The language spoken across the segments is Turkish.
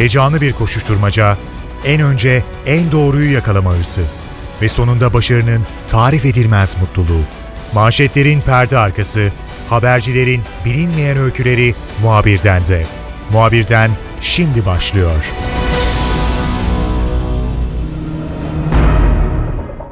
Heyecanlı bir koşuşturmaca, en önce en doğruyu yakalama hırsı ve sonunda başarının tarif edilmez mutluluğu. Manşetlerin perde arkası, habercilerin bilinmeyen öyküleri muhabirden de. Muhabirden şimdi başlıyor.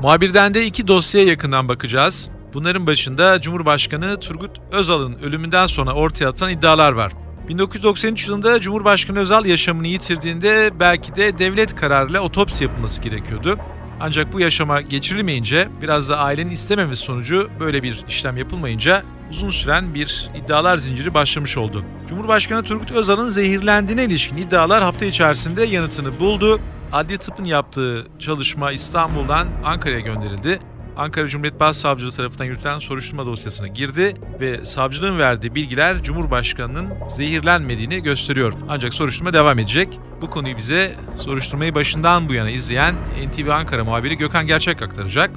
Muhabirden de iki dosyaya yakından bakacağız. Bunların başında Cumhurbaşkanı Turgut Özal'ın ölümünden sonra ortaya atılan iddialar var. 1993 yılında Cumhurbaşkanı Özal yaşamını yitirdiğinde belki de devlet kararıyla otopsi yapılması gerekiyordu. Ancak bu yaşama geçirilmeyince biraz da ailenin istememesi sonucu böyle bir işlem yapılmayınca uzun süren bir iddialar zinciri başlamış oldu. Cumhurbaşkanı Turgut Özal'ın zehirlendiğine ilişkin iddialar hafta içerisinde yanıtını buldu. Adli tıpın yaptığı çalışma İstanbul'dan Ankara'ya gönderildi. Ankara Cumhuriyet Başsavcılığı tarafından yürütülen soruşturma dosyasına girdi ve savcılığın verdiği bilgiler Cumhurbaşkanı'nın zehirlenmediğini gösteriyor. Ancak soruşturma devam edecek. Bu konuyu bize soruşturmayı başından bu yana izleyen NTV Ankara muhabiri Gökhan Gerçek aktaracak.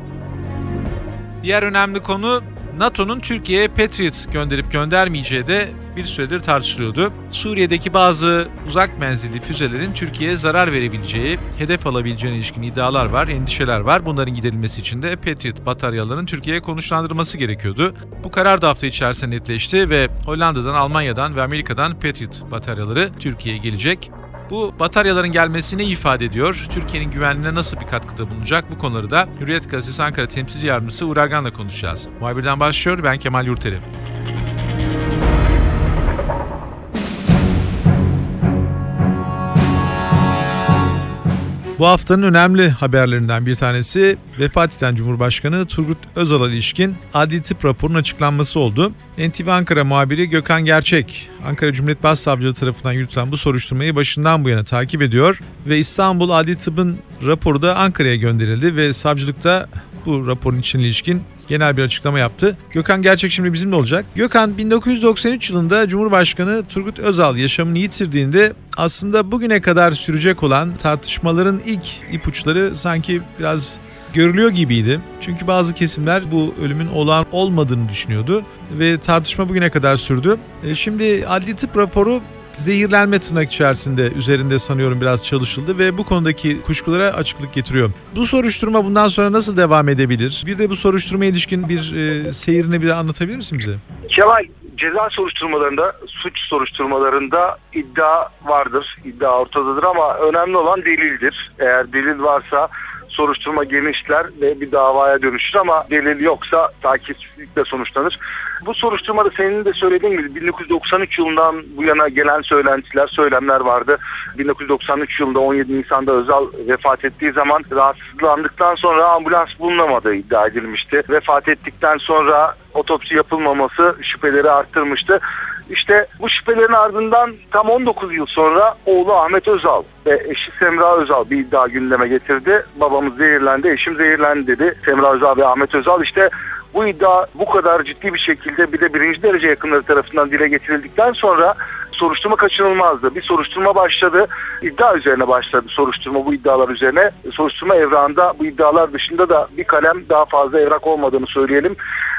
Diğer önemli konu NATO'nun Türkiye'ye Patriot gönderip göndermeyeceği de bir süredir tartışılıyordu. Suriye'deki bazı uzak menzilli füzelerin Türkiye'ye zarar verebileceği, hedef alabileceğine ilişkin iddialar var, endişeler var. Bunların giderilmesi için de Patriot bataryalarının Türkiye'ye konuşlandırılması gerekiyordu. Bu karar da hafta içerisinde netleşti ve Hollanda'dan, Almanya'dan ve Amerika'dan Patriot bataryaları Türkiye'ye gelecek. Bu bataryaların gelmesini ifade ediyor. Türkiye'nin güvenliğine nasıl bir katkıda bulunacak? Bu konuları da Hürriyet Gazetesi Ankara Temsilci Yardımcısı Uğur konuşacağız. Muhabirden başlıyor. Ben Kemal Yurteri. Bu haftanın önemli haberlerinden bir tanesi vefat eden Cumhurbaşkanı Turgut Özal'a ilişkin adli tıp raporunun açıklanması oldu. NTV Ankara muhabiri Gökhan Gerçek, Ankara Cumhuriyet Başsavcılığı tarafından yürütülen bu soruşturmayı başından bu yana takip ediyor ve İstanbul Adli Tıp'ın raporu da Ankara'ya gönderildi ve savcılıkta bu raporun için ilişkin genel bir açıklama yaptı. Gökhan Gerçek şimdi bizimle olacak. Gökhan 1993 yılında Cumhurbaşkanı Turgut Özal yaşamını yitirdiğinde aslında bugüne kadar sürecek olan tartışmaların ilk ipuçları sanki biraz görülüyor gibiydi. Çünkü bazı kesimler bu ölümün olağan olmadığını düşünüyordu ve tartışma bugüne kadar sürdü. E, şimdi adli tıp raporu zehirlenme tırnak içerisinde üzerinde sanıyorum biraz çalışıldı ve bu konudaki kuşkulara açıklık getiriyor. Bu soruşturma bundan sonra nasıl devam edebilir? Bir de bu soruşturma ilişkin bir e, seyrini bir anlatabilir misin bize? Kemal ceza soruşturmalarında, suç soruşturmalarında iddia vardır, iddia ortadadır ama önemli olan delildir. Eğer delil varsa soruşturma genişler ve bir davaya dönüşür ama delil yoksa takipsizlikle sonuçlanır. Bu soruşturmada senin de söylediğin gibi 1993 yılından bu yana gelen söylentiler, söylemler vardı. 1993 yılında 17 Nisan'da Özal vefat ettiği zaman rahatsızlandıktan sonra ambulans bulunamadığı iddia edilmişti. Vefat ettikten sonra otopsi yapılmaması şüpheleri arttırmıştı. İşte bu şüphelerin ardından tam 19 yıl sonra oğlu Ahmet Özal ve eşi Semra Özal bir iddia gündeme getirdi. Babamız zehirlendi, eşim zehirlendi dedi. Semra Özal ve Ahmet Özal işte bu iddia bu kadar ciddi bir şekilde bir de birinci derece yakınları tarafından dile getirildikten sonra soruşturma kaçınılmazdı. Bir soruşturma başladı. İddia üzerine başladı soruşturma bu iddialar üzerine. Soruşturma evrağında bu iddialar dışında da bir kalem daha fazla evrak olmadığını söyleyelim.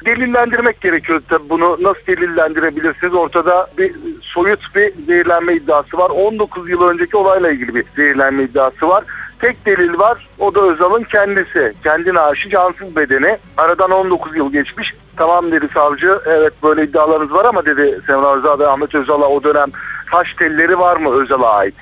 Delillendirmek gerekiyor tabii bunu nasıl delillendirebilirsiniz? Ortada bir soyut bir zehirlenme iddiası var. 19 yıl önceki olayla ilgili bir zehirlenme iddiası var. Tek delil var. O da Özal'ın kendisi. Kendi naaşı cansız bedeni. Aradan 19 yıl geçmiş. Tamam dedi savcı. Evet böyle iddialarınız var ama dedi Semra Özal ve Ahmet Özal'a o dönem saç telleri var mı Özal'a ait?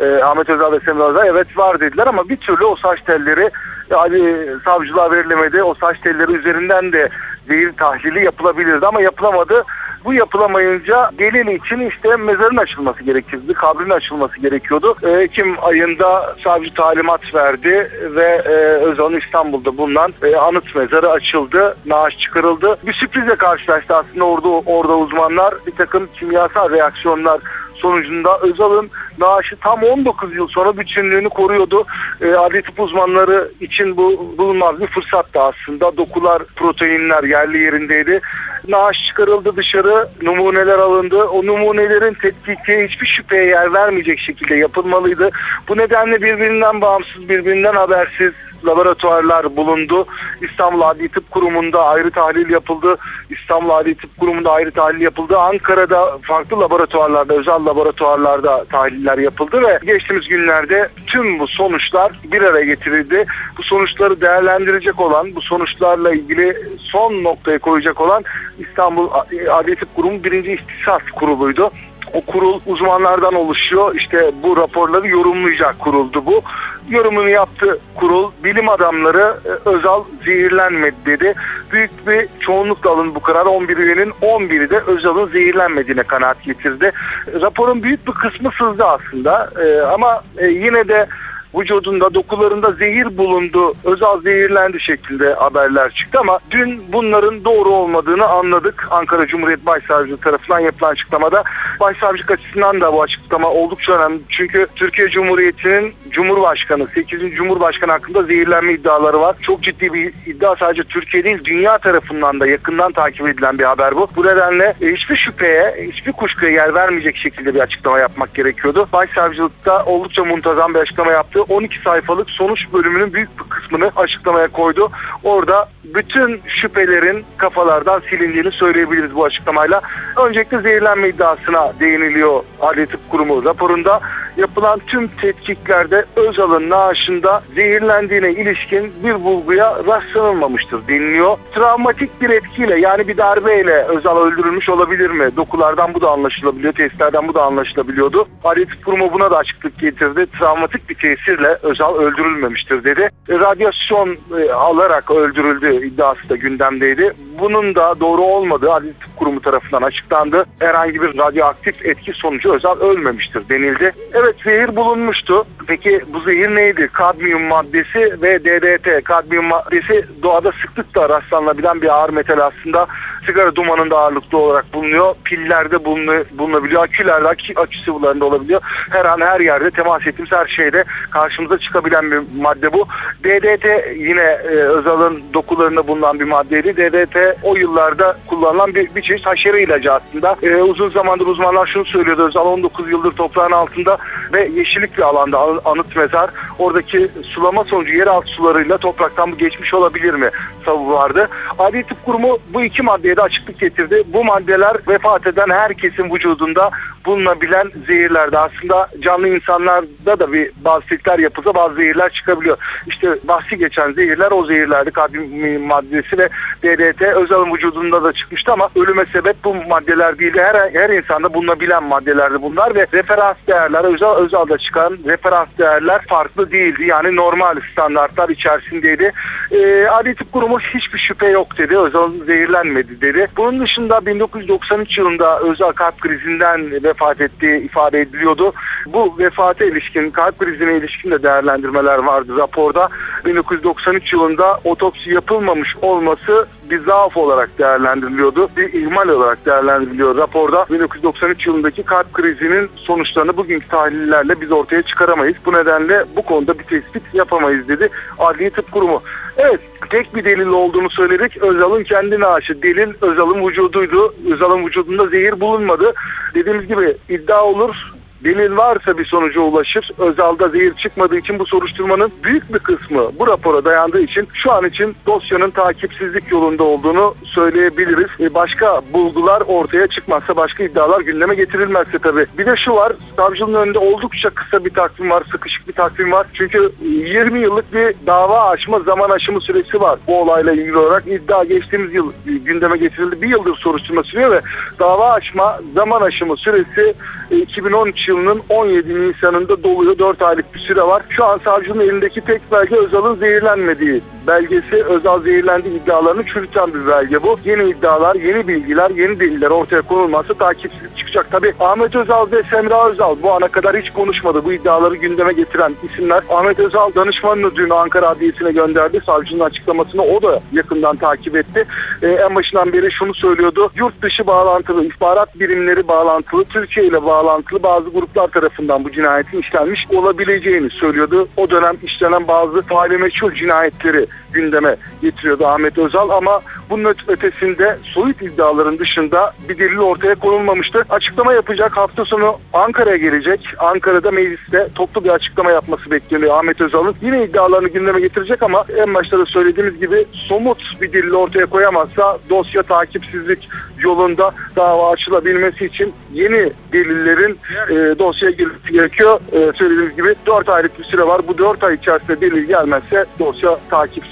Ee, Ahmet Özal ve Semra Özal evet var dediler ama bir türlü o saç telleri yani savcılığa verilemedi. O saç telleri üzerinden de zehir tahlili yapılabilirdi ama yapılamadı. Bu yapılamayınca delil için işte mezarın açılması gerekirdi, kabrin açılması gerekiyordu. E, Ekim ayında savcı talimat verdi ve e, Özal'ın İstanbul'da bulunan e, anıt mezarı açıldı, naaş çıkarıldı. Bir sürprize karşılaştı aslında orada, orada uzmanlar bir takım kimyasal reaksiyonlar sonucunda Özal'ın naaşı tam 19 yıl sonra bütünlüğünü koruyordu. E, adli tıp uzmanları için bu bulunmaz bir fırsattı aslında. Dokular, proteinler yerli yerindeydi. Naaş çıkarıldı dışarı, numuneler alındı. O numunelerin tetkike hiçbir şüpheye yer vermeyecek şekilde yapılmalıydı. Bu nedenle birbirinden bağımsız, birbirinden habersiz laboratuvarlar bulundu. İstanbul Adli Tıp Kurumu'nda ayrı tahlil yapıldı. İstanbul Adli Tıp Kurumu'nda ayrı tahlil yapıldı. Ankara'da farklı laboratuvarlarda, özel laboratuvarlarda tahliller yapıldı ve geçtiğimiz günlerde tüm bu sonuçlar bir araya getirildi. Bu sonuçları değerlendirecek olan, bu sonuçlarla ilgili son noktaya koyacak olan İstanbul Adli Tıp Kurumu birinci İhtisas Kurulu'ydu. O kurul uzmanlardan oluşuyor. İşte bu raporları yorumlayacak kuruldu bu. Yorumunu yaptı kurul. Bilim adamları e, Özal zehirlenmedi dedi. Büyük bir çoğunlukla alın bu karar. 11 üyenin 11'i de Özal'ın zehirlenmediğine kanaat getirdi. Raporun büyük bir kısmı sızdı aslında. E, ama e, yine de vücudunda dokularında zehir bulundu, Özal zehirlendi şeklinde haberler çıktı ama dün bunların doğru olmadığını anladık. Ankara Cumhuriyet Başsavcılığı tarafından yapılan açıklamada. Başsavcılık açısından da bu açıklama oldukça önemli. Çünkü Türkiye Cumhuriyeti'nin Cumhurbaşkanı, 8. Cumhurbaşkanı hakkında zehirlenme iddiaları var. Çok ciddi bir iddia sadece Türkiye değil dünya tarafından da yakından takip edilen bir haber bu. Bu nedenle hiçbir şüpheye, hiçbir kuşkuya yer vermeyecek şekilde bir açıklama yapmak gerekiyordu. Başsavcılıkta oldukça muntazam bir açıklama yaptı. 12 sayfalık sonuç bölümünün büyük bir kısmını açıklamaya koydu. Orada bütün şüphelerin kafalardan silindiğini söyleyebiliriz bu açıklamayla. Öncelikle zehirlenme iddiasına değiniliyor Adli Tıp Kurumu raporunda. Yapılan tüm tetkiklerde Özal'ın naaşında zehirlendiğine ilişkin bir bulguya rastlanılmamıştır deniliyor. Travmatik bir etkiyle yani bir darbeyle Özal öldürülmüş olabilir mi? Dokulardan bu da anlaşılabiliyor, testlerden bu da anlaşılabiliyordu. Adli Tıp Kurumu buna da açıklık getirdi. Travmatik bir tesirle Özal öldürülmemiştir dedi. Radyasyon e, alarak öldürüldü iddiası da gündemdeydi. Bunun da doğru olmadığı Adli Kurumu tarafından açıklandı. Herhangi bir radyoaktif etki sonucu Özal ölmemiştir denildi. Evet zehir bulunmuştu. Peki bu zehir neydi? Kadmiyum maddesi ve DDT. Kadmiyum maddesi doğada sıklıkla rastlanılabilen bir ağır metal aslında. Sigara dumanında ağırlıklı olarak bulunuyor. Pillerde bulunabiliyor. Akülerde, akü sıvılarında olabiliyor. Her an her yerde temas ettiğimiz her şeyde karşımıza çıkabilen bir madde bu. DDT yine e, Özal'ın dokularında bulunan bir maddeydi. DDT o yıllarda kullanılan bir, bir çeşit haşere ilacı aslında. E, uzun zamandır uzmanlar şunu söylüyordu. Özal 19 yıldır toprağın altında ve yeşillik bir alanda anıt mezar. Oradaki sulama sonucu yeraltı sularıyla topraktan bu geçmiş olabilir mi savu vardı. Adli Tıp Kurumu bu iki maddeye de açıklık getirdi. Bu maddeler vefat eden herkesin vücudunda bulunabilen zehirlerde aslında canlı insanlarda da bir bazı tetkikler yapılsa bazı zehirler çıkabiliyor. İşte bahsi geçen zehirler o zehirlerdi. Kadmiyum maddesi ve DDT Özal'ın vücudunda da çıkmıştı ama ölüme sebep bu maddeler değil. Her, her insanda bulunabilen maddelerdi bunlar ve referans değerler Özal, Özal'da çıkan referans değerler farklı değildi. Yani normal standartlar içerisindeydi. E, Adli Tıp Kurumu hiçbir şüphe yok dedi. Özal zehirlenmedi dedi. Bunun dışında 1993 yılında Özal kalp krizinden vefat ettiği ifade ediliyordu. Bu vefata ilişkin, kalp krizine ilişkin de değerlendirmeler vardı raporda. 1993 yılında otopsi yapılmamış olması bir zaaf olarak değerlendiriliyordu. Bir ihmal olarak değerlendiriliyor raporda. 1993 yılındaki kalp krizinin sonuçlarını bugünkü tahlillerle biz ortaya çıkaramayız. Bu nedenle bu konuda bir tespit yapamayız dedi Adli Tıp Kurumu. Evet tek bir delil olduğunu söyledik. Özal'ın kendi naaşı. Delil Özal'ın vücuduydu. Özal'ın vücudunda zehir bulunmadı. Dediğimiz gibi iddia olur delil varsa bir sonuca ulaşır. Özal'da zehir çıkmadığı için bu soruşturmanın büyük bir kısmı bu rapora dayandığı için şu an için dosyanın takipsizlik yolunda olduğunu söyleyebiliriz. E başka bulgular ortaya çıkmazsa, başka iddialar gündeme getirilmezse tabii. Bir de şu var, savcının önünde oldukça kısa bir takvim var, sıkışık bir takvim var. Çünkü 20 yıllık bir dava açma zaman aşımı süresi var bu olayla ilgili olarak. iddia geçtiğimiz yıl gündeme getirildi. Bir yıldır soruşturma sürüyor ve dava açma zaman aşımı süresi 2013 yılının 17 Nisan'ında doluyor. 4 aylık bir süre var. Şu an savcının elindeki tek belge Özal'ın zehirlenmediği belgesi Özal zehirlendi iddialarını çürüten bir belge bu. Yeni iddialar, yeni bilgiler, yeni deliller ortaya konulması takipsizlik çıkacak. Tabi Ahmet Özal ve Semra Özal bu ana kadar hiç konuşmadı. Bu iddiaları gündeme getiren isimler. Ahmet Özal danışmanını dün Ankara Adliyesi'ne gönderdi. Savcının açıklamasını o da yakından takip etti. Ee, en başından beri şunu söylüyordu. Yurt dışı bağlantılı, istihbarat birimleri bağlantılı, Türkiye ile bağlantılı bazı gruplar tarafından bu cinayetin işlenmiş olabileceğini söylüyordu. O dönem işlenen bazı faali meçhul cinayetleri gündeme getiriyordu Ahmet Özal ama bunun ötesinde soyut iddiaların dışında bir delil ortaya konulmamıştı. Açıklama yapacak hafta sonu Ankara'ya gelecek. Ankara'da mecliste toplu bir açıklama yapması bekleniyor Ahmet Özal'ın. Yine iddialarını gündeme getirecek ama en başta da söylediğimiz gibi somut bir delil ortaya koyamazsa dosya takipsizlik yolunda dava açılabilmesi için yeni delillerin e, dosyaya girmesi gerekiyor. E, söylediğimiz gibi 4 aylık bir süre var. Bu 4 ay içerisinde delil gelmezse dosya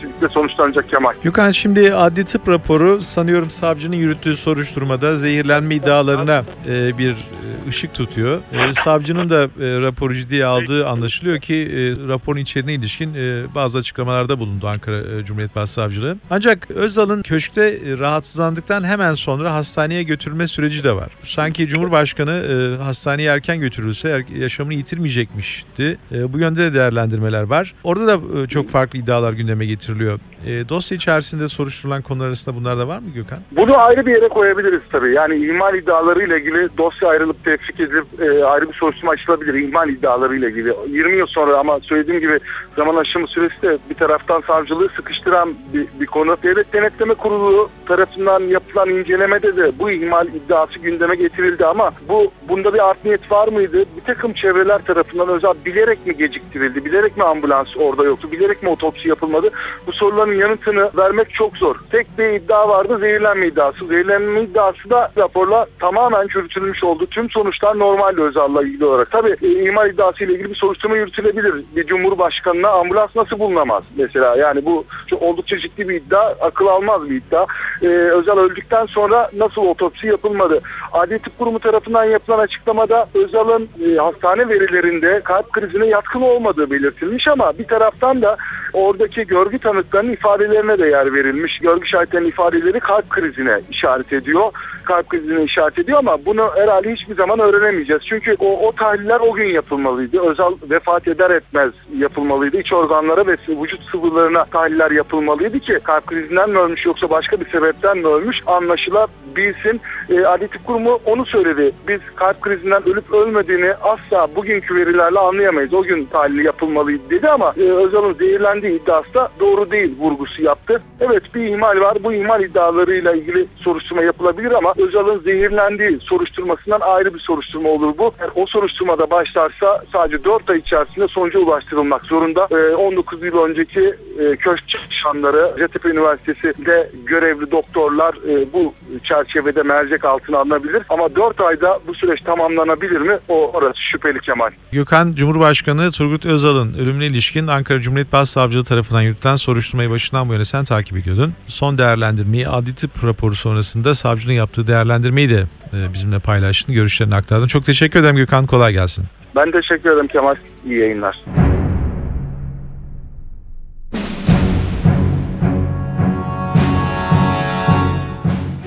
takipsizlikle sonuçlanacak Kemal. Gökhan şimdi adli tıp raporu sanıyorum savcının yürüttüğü soruşturmada zehirlenme iddialarına e, bir e, ışık tutuyor. E, savcının da e, raporu ciddiye aldığı anlaşılıyor ki e, raporun içeriğine ilişkin e, bazı açıklamalarda bulundu Ankara e, Cumhuriyet Başsavcılığı. Ancak Özal'ın köşkte e, rahatsızlandıktan hemen sonra hastaneye götürülme süreci de var. Sanki Cumhurbaşkanı e, hastaneye erken götürülse er- yaşamını yitirmeyecekmişti. E, bu yönde de değerlendirmeler var. Orada da e, çok farklı iddialar gündeme getiriliyor. E, dosya içerisinde soruşturulan konular arasında bunlar da var mı Gökhan? Bunu ayrı bir yere koyabiliriz tabii. Yani ihmal iddialarıyla ilgili dosya ayrılıp tefrik edilip e, ayrı bir soruşturma açılabilir ihmal iddialarıyla ilgili. 20 yıl sonra ama söylediğim gibi zaman aşımı süresi de bir taraftan savcılığı sıkıştıran bir, bir konu. Devlet Denetleme Kurulu tarafından yapılan incelemede de bu ihmal iddiası gündeme getirildi ama bu bunda bir art niyet var mıydı? Bir takım çevreler tarafından özel bilerek mi geciktirildi? Bilerek mi ambulans orada yoktu? Bilerek mi otopsi yapılmadı? Bu soruların yanıtını vermek çok zor. Tek bir iddia vardı zehirlenme iddiası. Zehirlenme iddiası da raporla tamamen çürütülmüş oldu. Tüm sonuçlar normaldi Özal'la ilgili olarak. Tabii e, ihmal iddiası ile ilgili bir soruşturma yürütülebilir. Bir cumhurbaşkanına ambulans nasıl bulunamaz mesela? Yani bu oldukça ciddi bir iddia. Akıl almaz bir iddia. Ee, Özal öldükten sonra nasıl otopsi yapılmadı? Adli Tıp Kurumu tarafından yapılan açıklamada Özal'ın e, hastane verilerinde kalp krizine yatkın olmadığı belirtilmiş ama bir taraftan da oradaki görgü tanıklarının ifadelerine de yer verilmiş. Görgü şahitlerinin ifadeleri kalp krizine işaret ediyor. Kalp krizine işaret ediyor ama bunu herhalde hiçbir zaman öğrenemeyeceğiz. Çünkü o, o tahliller o gün yapılmalıydı. Özal vefat eder etmez yapılmalıydı. İç organlara ve vücut sıvılarına tahliller yapılmalıydı ki kalp krizinden mi ölmüş yoksa başka bir sebepten mi ölmüş anlaşılabilsin. E, Adli Tıp Kurumu onu söyledi. Biz kalp krizinden ölüp ölmediğini asla bugünkü verilerle anlayamayız. O gün tahlil yapılmalıydı dedi ama e, Özal'ın zehirlendiği iddiası da doğru değil vurgusu yaptı. Evet bir ihmal var. Bu ihmal iddialarıyla ilgili soruşturma yapılabilir ama Özal'ın zehirlendiği soruşturmasından ayrı bir soruşturma olur bu. Eğer o soruşturmada başlarsa sadece 4 ay içerisinde sonuca ulaştırılmak zorunda. E, 19 yıl önceki e, köşk çalışanları Hacettepe Üniversitesi'nde görevli doktorlar e, bu çerçevede mercek altına alınabilir. Ama 4 ayda bu süreç tamamlanabilir mi? O orası şüpheli Kemal. Gökhan, Cumhurbaşkanı Turgut Özal'ın ölümüne ilişkin Ankara Cumhuriyet Başsavcılığı tarafından yürütülen soruşturmayı başından bu yana sen takip ediyordun. Son değerlendirmeyi adli tıp raporu sonrasında savcının yaptığı değerlendirmeyi de e, bizimle paylaştın, görüşlerini aktardın. Çok teşekkür ederim Gökhan, kolay gelsin. Ben teşekkür ederim Kemal. İyi yayınlar.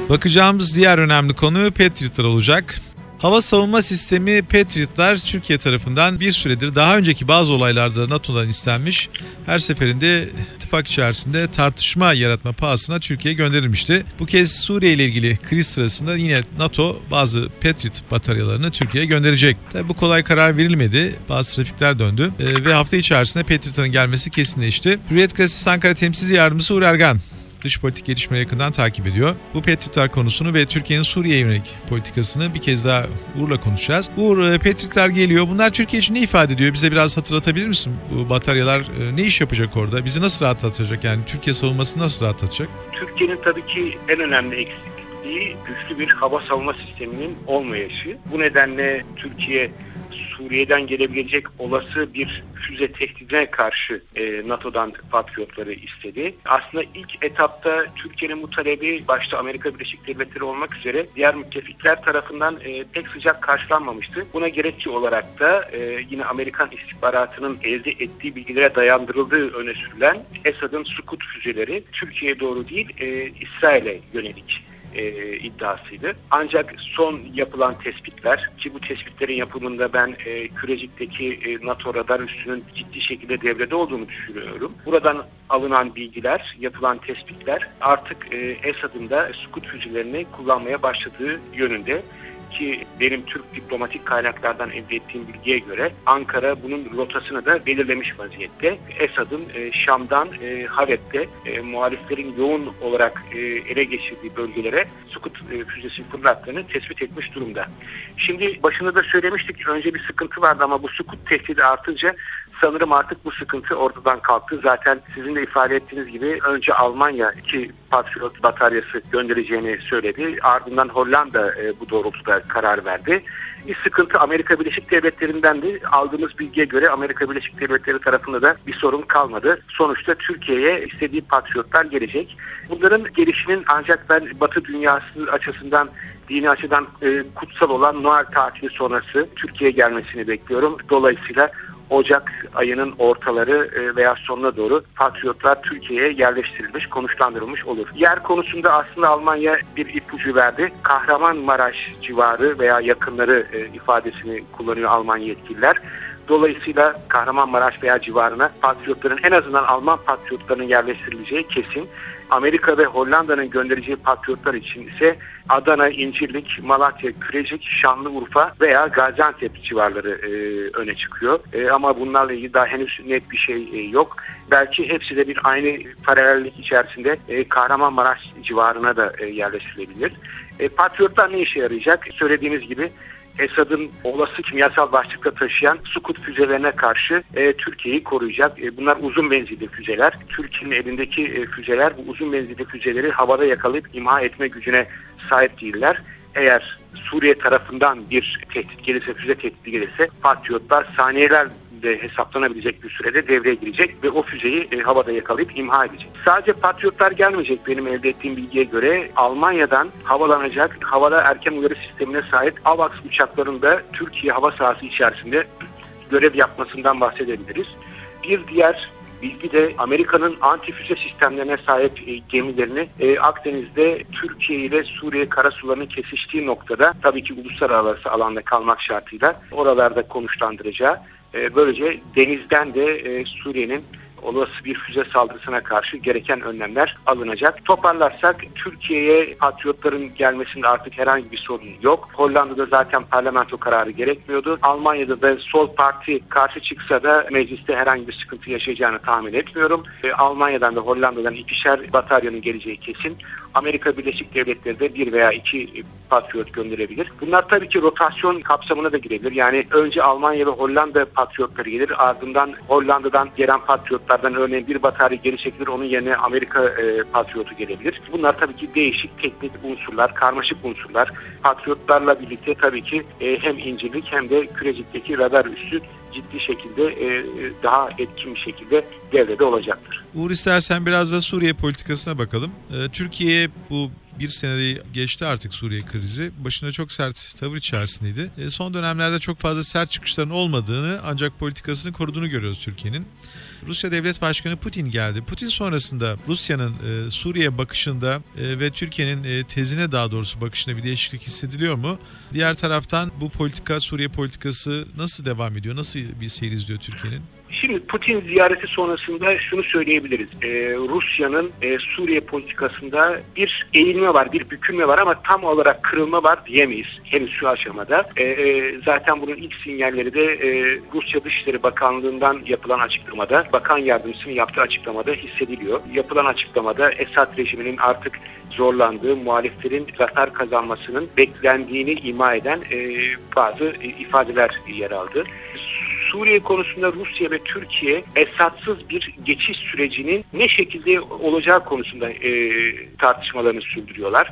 Bakacağımız diğer önemli konu Patriot'lar olacak. Hava savunma sistemi Patriot'lar Türkiye tarafından bir süredir daha önceki bazı olaylarda NATO'dan istenmiş. Her seferinde ittifak içerisinde tartışma yaratma pahasına Türkiye'ye gönderilmişti. Bu kez Suriye ile ilgili kriz sırasında yine NATO bazı Patriot bataryalarını Türkiye'ye gönderecek. Tabi bu kolay karar verilmedi. Bazı trafikler döndü Ee, ve hafta içerisinde Patriot'ların gelmesi kesinleşti. Hürriyet Gazetesi Ankara Temsilci Yardımcısı Uğur Ergan dış politik gelişmeleri yakından takip ediyor. Bu Patriotlar konusunu ve Türkiye'nin Suriye'ye yönelik politikasını bir kez daha Uğur'la konuşacağız. Uğur, e, Patriotlar geliyor. Bunlar Türkiye için ne ifade ediyor? Bize biraz hatırlatabilir misin? Bu bataryalar e, ne iş yapacak orada? Bizi nasıl rahatlatacak? Yani Türkiye savunmasını nasıl rahatlatacak? Türkiye'nin tabii ki en önemli eksikliği güçlü bir hava savunma sisteminin olmayışı. Bu nedenle Türkiye Suriye'den gelebilecek olası bir füze tehdidine karşı e, NATO'dan Patriotları istedi. Aslında ilk etapta Türkiye'nin bu talebi başta Amerika Birleşik Devletleri olmak üzere diğer müttefikler tarafından e, pek sıcak karşılanmamıştı. Buna gerekçe olarak da e, yine Amerikan istihbaratının elde ettiği bilgilere dayandırıldığı öne sürülen Esad'ın Sukut füzeleri Türkiye'ye doğru değil e, İsrail'e yönelik e, iddiasıydı. Ancak son yapılan tespitler ki bu tespitlerin yapımında ben e, Kürecik'teki e, NATO radar üssünün ciddi şekilde devrede olduğunu düşünüyorum. Buradan alınan bilgiler, yapılan tespitler artık e, Esad'ın da Sukut füzelerini kullanmaya başladığı yönünde ki benim Türk diplomatik kaynaklardan elde ettiğim bilgiye göre Ankara bunun rotasını da belirlemiş vaziyette. Esad'ın e, Şam'dan e, Halep'te e, muhaliflerin yoğun olarak e, ele geçirdiği bölgelere Sukut e, füzesi fırlattığını tespit etmiş durumda. Şimdi başında da söylemiştik önce bir sıkıntı vardı ama bu Sukut tehdidi artınca Sanırım artık bu sıkıntı ortadan kalktı. Zaten sizin de ifade ettiğiniz gibi önce Almanya iki Patriot bataryası göndereceğini söyledi. Ardından Hollanda e, bu doğrultuda karar verdi. Bir sıkıntı Amerika Birleşik Devletleri'nden de aldığımız bilgiye göre Amerika Birleşik Devletleri tarafında da bir sorun kalmadı. Sonuçta Türkiye'ye istediği patriotlar gelecek. Bunların gelişinin ancak ben Batı dünyası açısından dini açıdan e, kutsal olan Noel tatili sonrası Türkiye'ye gelmesini bekliyorum. Dolayısıyla Ocak ayının ortaları e, veya sonuna doğru patriotlar Türkiye'ye yerleştirilmiş, konuşlandırılmış olur. Yer konusunda aslında Almanya bir ipucu verdi. Kahramanmaraş civarı veya yakınları e, ifadesini kullanıyor Alman yetkililer. Dolayısıyla Kahramanmaraş veya civarına patriotların en azından Alman patriotlarının yerleştirileceği kesin. Amerika ve Hollanda'nın göndereceği patriotlar için ise Adana, İncirlik, Malatya, Kürecik, Şanlıurfa veya Gaziantep civarları e, öne çıkıyor. E, ama bunlarla ilgili daha henüz net bir şey e, yok. Belki hepsi de bir aynı paralellik içerisinde e, Kahramanmaraş civarına da e, yerleştirilebilir. E, patriotlar ne işe yarayacak? Söylediğiniz gibi Esad'ın olası kimyasal başlıkta taşıyan Sukut füzelerine karşı e, Türkiye'yi koruyacak. E, bunlar uzun menzilli füzeler. Türkiye'nin elindeki e, füzeler bu uzun menzilli füzeleri havada yakalayıp imha etme gücüne sahip değiller. Eğer Suriye tarafından bir tehdit gelirse, füze tehdidi gelirse patriotlar saniyeler de hesaplanabilecek bir sürede devreye girecek ve o füzeyi e, havada yakalayıp imha edecek. Sadece patriotlar gelmeyecek benim elde ettiğim bilgiye göre Almanya'dan havalanacak havada erken uyarı sistemine sahip AVAX uçaklarında Türkiye hava sahası içerisinde görev yapmasından bahsedebiliriz. Bir diğer bilgi de Amerika'nın antifüze sistemlerine sahip e, gemilerini e, Akdeniz'de Türkiye ile Suriye karasularının kesiştiği noktada tabii ki uluslararası alanda kalmak şartıyla oralarda konuşlandıracağı e, böylece denizden de Suriye'nin olası bir füze saldırısına karşı gereken önlemler alınacak. Toparlarsak Türkiye'ye patriotların gelmesinde artık herhangi bir sorun yok. Hollanda'da zaten parlamento kararı gerekmiyordu. Almanya'da da sol parti karşı çıksa da mecliste herhangi bir sıkıntı yaşayacağını tahmin etmiyorum. E, Almanya'dan da Hollanda'dan ikişer bataryanın geleceği kesin. Amerika Birleşik Devletleri de bir veya iki patriot gönderebilir. Bunlar tabii ki rotasyon kapsamına da girebilir. Yani önce Almanya ve Hollanda patriotları gelir. Ardından Hollanda'dan gelen patriotlardan örneğin bir batarya geri çekilir. Onun yerine Amerika e, patriotu gelebilir. Bunlar tabii ki değişik teknik unsurlar, karmaşık unsurlar. Patriotlarla birlikte tabii ki e, hem incirlik hem de kürecikteki radar üssü ciddi şekilde e, daha etkin bir şekilde devrede olacaktır. Uğur istersen biraz da Suriye politikasına bakalım. E, Türkiye bu bir senede geçti artık Suriye krizi. Başında çok sert tavır içerisindeydi. E, son dönemlerde çok fazla sert çıkışların olmadığını ancak politikasını koruduğunu görüyoruz Türkiye'nin. Rusya Devlet Başkanı Putin geldi. Putin sonrasında Rusya'nın e, Suriye bakışında e, ve Türkiye'nin e, tezine daha doğrusu bakışına bir değişiklik hissediliyor mu? Diğer taraftan bu politika Suriye politikası nasıl devam ediyor? Nasıl bir seyir izliyor Türkiye'nin? Şimdi Putin ziyareti sonrasında şunu söyleyebiliriz. Ee, Rusya'nın e, Suriye politikasında bir eğilme var, bir bükülme var ama tam olarak kırılma var diyemeyiz henüz şu aşamada. E, e, zaten bunun ilk sinyalleri de e, Rusya Dışişleri Bakanlığı'ndan yapılan açıklamada, bakan yardımcısının yaptığı açıklamada hissediliyor. Yapılan açıklamada Esad rejiminin artık zorlandığı, muhaliflerin zafer kazanmasının beklendiğini ima eden e, bazı ifadeler yer aldı. Suriye konusunda Rusya ve Türkiye Esad'sız bir geçiş sürecinin ne şekilde olacağı konusunda e, tartışmalarını sürdürüyorlar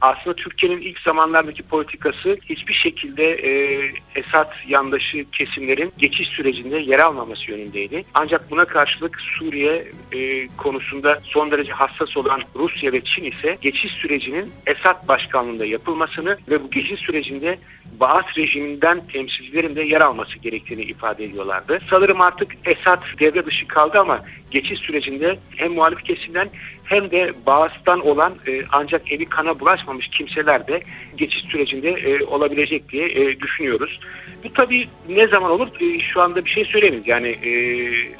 aslında Türkiye'nin ilk zamanlardaki politikası hiçbir şekilde e, Esad yandaşı kesimlerin geçiş sürecinde yer almaması yönündeydi. Ancak buna karşılık Suriye e, konusunda son derece hassas olan Rusya ve Çin ise geçiş sürecinin Esad başkanlığında yapılmasını ve bu geçiş sürecinde Baas rejiminden temsilcilerin de yer alması gerektiğini ifade ediyorlardı. Sanırım artık Esad devre dışı kaldı ama geçiş sürecinde hem muhalif kesimden hem de Baas'tan olan e, ancak evi kana bulaşmamış kimseler de geçiş sürecinde e, olabilecek diye e, düşünüyoruz. Bu tabii ne zaman olur e, şu anda bir şey söylemeyiz. Yani e,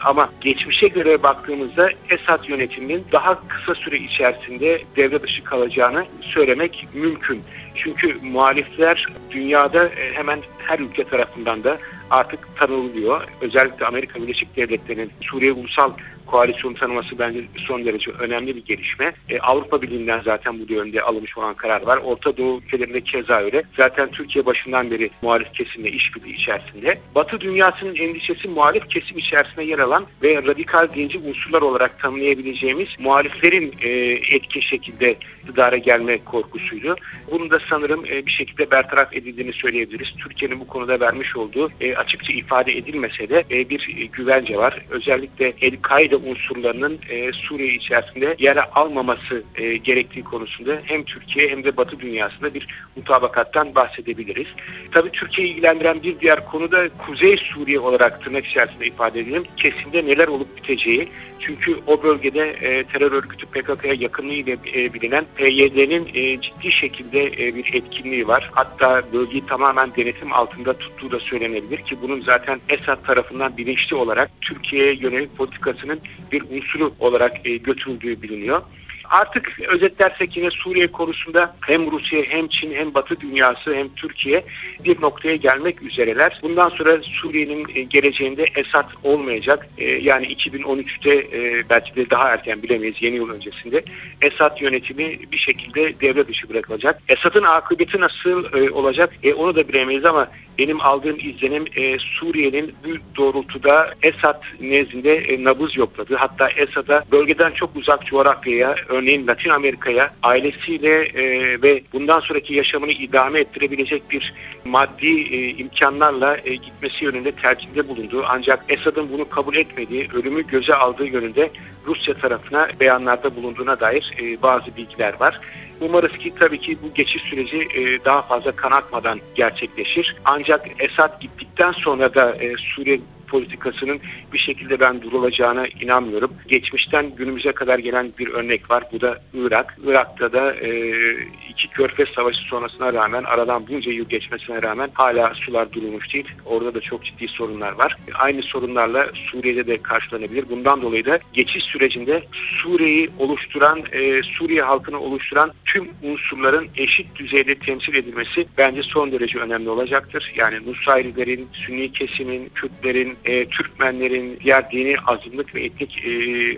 ama geçmişe göre baktığımızda Esad yönetiminin daha kısa süre içerisinde devre dışı kalacağını söylemek mümkün. Çünkü muhalifler dünyada e, hemen her ülke tarafından da artık tanınılıyor. Özellikle Amerika Birleşik Devletleri'nin Suriye Ulusal koalisyonu tanıması bence son derece önemli bir gelişme. E, Avrupa Birliği'nden zaten bu yönde alınmış olan karar var. Orta Doğu ülkelerinde keza öyle. Zaten Türkiye başından beri muhalif kesimle işbirliği içerisinde. Batı dünyasının endişesi muhalif kesim içerisinde yer alan ve radikal dinci unsurlar olarak tanımlayabileceğimiz muhaliflerin e, etki şekilde iktidara gelme korkusuydu. Bunu da sanırım e, bir şekilde bertaraf edildiğini söyleyebiliriz. Türkiye'nin bu konuda vermiş olduğu e, açıkça ifade edilmese de e, bir e, güvence var. Özellikle El-Kaide unsurlarının e, Suriye içerisinde yer almaması e, gerektiği konusunda hem Türkiye hem de Batı dünyasında bir mutabakattan bahsedebiliriz. Tabii Türkiye'yi ilgilendiren bir diğer konu da Kuzey Suriye olarak tırnak içerisinde ifade edelim. Kesinde neler olup biteceği. Çünkü o bölgede e, terör örgütü PKK'ya yakınlığıyla e, bilinen PYD'nin e, ciddi şekilde e, bir etkinliği var. Hatta bölgeyi tamamen denetim altında tuttuğu da söylenebilir ki bunun zaten Esad tarafından bilinçli olarak Türkiye'ye yönelik politikasının bir unsuru olarak e, götürüldüğü biliniyor. Artık özetlersek yine Suriye konusunda hem Rusya hem Çin hem Batı dünyası hem Türkiye bir noktaya gelmek üzereler. Bundan sonra Suriye'nin e, geleceğinde Esad olmayacak. E, Yani 2013'te e, belki de daha erken bilemeyiz yeni yıl öncesinde Esad yönetimi bir şekilde devre dışı bırakılacak. Esad'ın akıbeti nasıl olacak onu da bilemeyiz ama benim aldığım izlenim Suriye'nin bu doğrultuda Esad nezdinde nabız yokladı. Hatta Esad'a bölgeden çok uzak coğrafyaya, örneğin Latin Amerika'ya ailesiyle e, ve bundan sonraki yaşamını idame ettirebilecek bir maddi e, imkanlarla e, gitmesi yönünde tercihde bulundu. Ancak Esad'ın bunu kabul etmediği, ölümü göze aldığı yönünde Rusya tarafına beyanlarda bulunduğuna dair e, bazı bilgiler var. Umarız ki tabii ki bu geçiş süreci e, daha fazla kan akmadan gerçekleşir. Ancak Esad gittikten sonra da e, Suriye politikasının bir şekilde ben durulacağına inanmıyorum. Geçmişten günümüze kadar gelen bir örnek var. Bu da Irak. Irak'ta da e, iki körfez savaşı sonrasına rağmen aradan bunca yıl geçmesine rağmen hala sular durulmuş değil. Orada da çok ciddi sorunlar var. Aynı sorunlarla Suriye'de de karşılanabilir. Bundan dolayı da geçiş sürecinde Suriye'yi oluşturan, e, Suriye halkını oluşturan tüm unsurların eşit düzeyde temsil edilmesi bence son derece önemli olacaktır. Yani Nusayrilerin, Sünni kesimin, Kürtlerin, e, Türkmenlerin, diğer dini azınlık ve etnik e,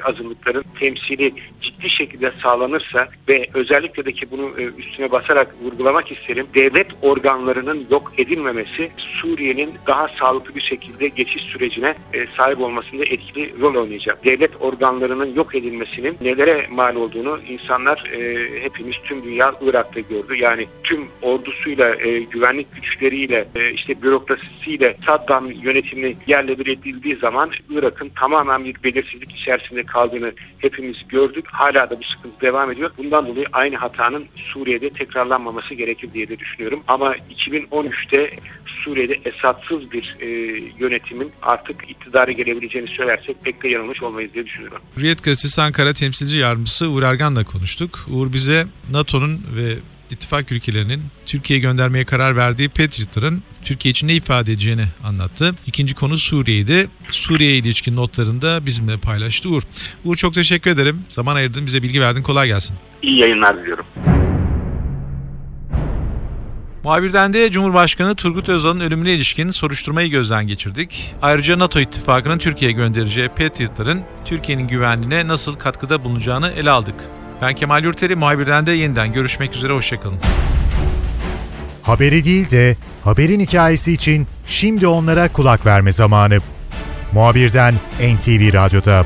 azınlıkların temsili ciddi şekilde sağlanırsa ve özellikle de ki bunu e, üstüne basarak vurgulamak isterim. Devlet organlarının yok edilmemesi Suriye'nin daha sağlıklı bir şekilde geçiş sürecine e, sahip olmasında etkili rol oynayacak. Devlet organlarının yok edilmesinin nelere mal olduğunu insanlar e, hepimiz tüm dünya Irak'ta gördü. Yani tüm ordusuyla, güvenlik güçleriyle, işte bürokrasisiyle Saddam yönetimini yerle bir edildiği zaman Irak'ın tamamen bir belirsizlik içerisinde kaldığını hepimiz gördük. Hala da bu sıkıntı devam ediyor. Bundan dolayı aynı hatanın Suriye'de tekrarlanmaması gerekir diye de düşünüyorum. Ama 2013'te Suriye'de esatsız bir e, yönetimin artık iktidara gelebileceğini söylersek pek de yanılmış olmayız diye düşünüyorum. Hürriyet Gazetesi Ankara Temsilci Yardımcısı Uğur Ergan'la konuştuk. Uğur bize NATO'nun ve ittifak ülkelerinin Türkiye'ye göndermeye karar verdiği Patriot'ların Türkiye için ne ifade edeceğini anlattı. İkinci konu Suriye'ydi. Suriye ilişkin notlarını da bizimle paylaştı Uğur. Uğur çok teşekkür ederim. Zaman ayırdın, bize bilgi verdin. Kolay gelsin. İyi yayınlar diliyorum. Muhabirden de Cumhurbaşkanı Turgut Özal'ın ölümüne ilişkin soruşturmayı gözden geçirdik. Ayrıca NATO ittifakının Türkiye'ye göndereceği Patriot'ların Türkiye'nin güvenliğine nasıl katkıda bulunacağını ele aldık. Ben Kemal Yurteri, muhabirden de yeniden görüşmek üzere, hoşçakalın. Haberi değil de haberin hikayesi için şimdi onlara kulak verme zamanı. Muhabirden NTV Radyo'da.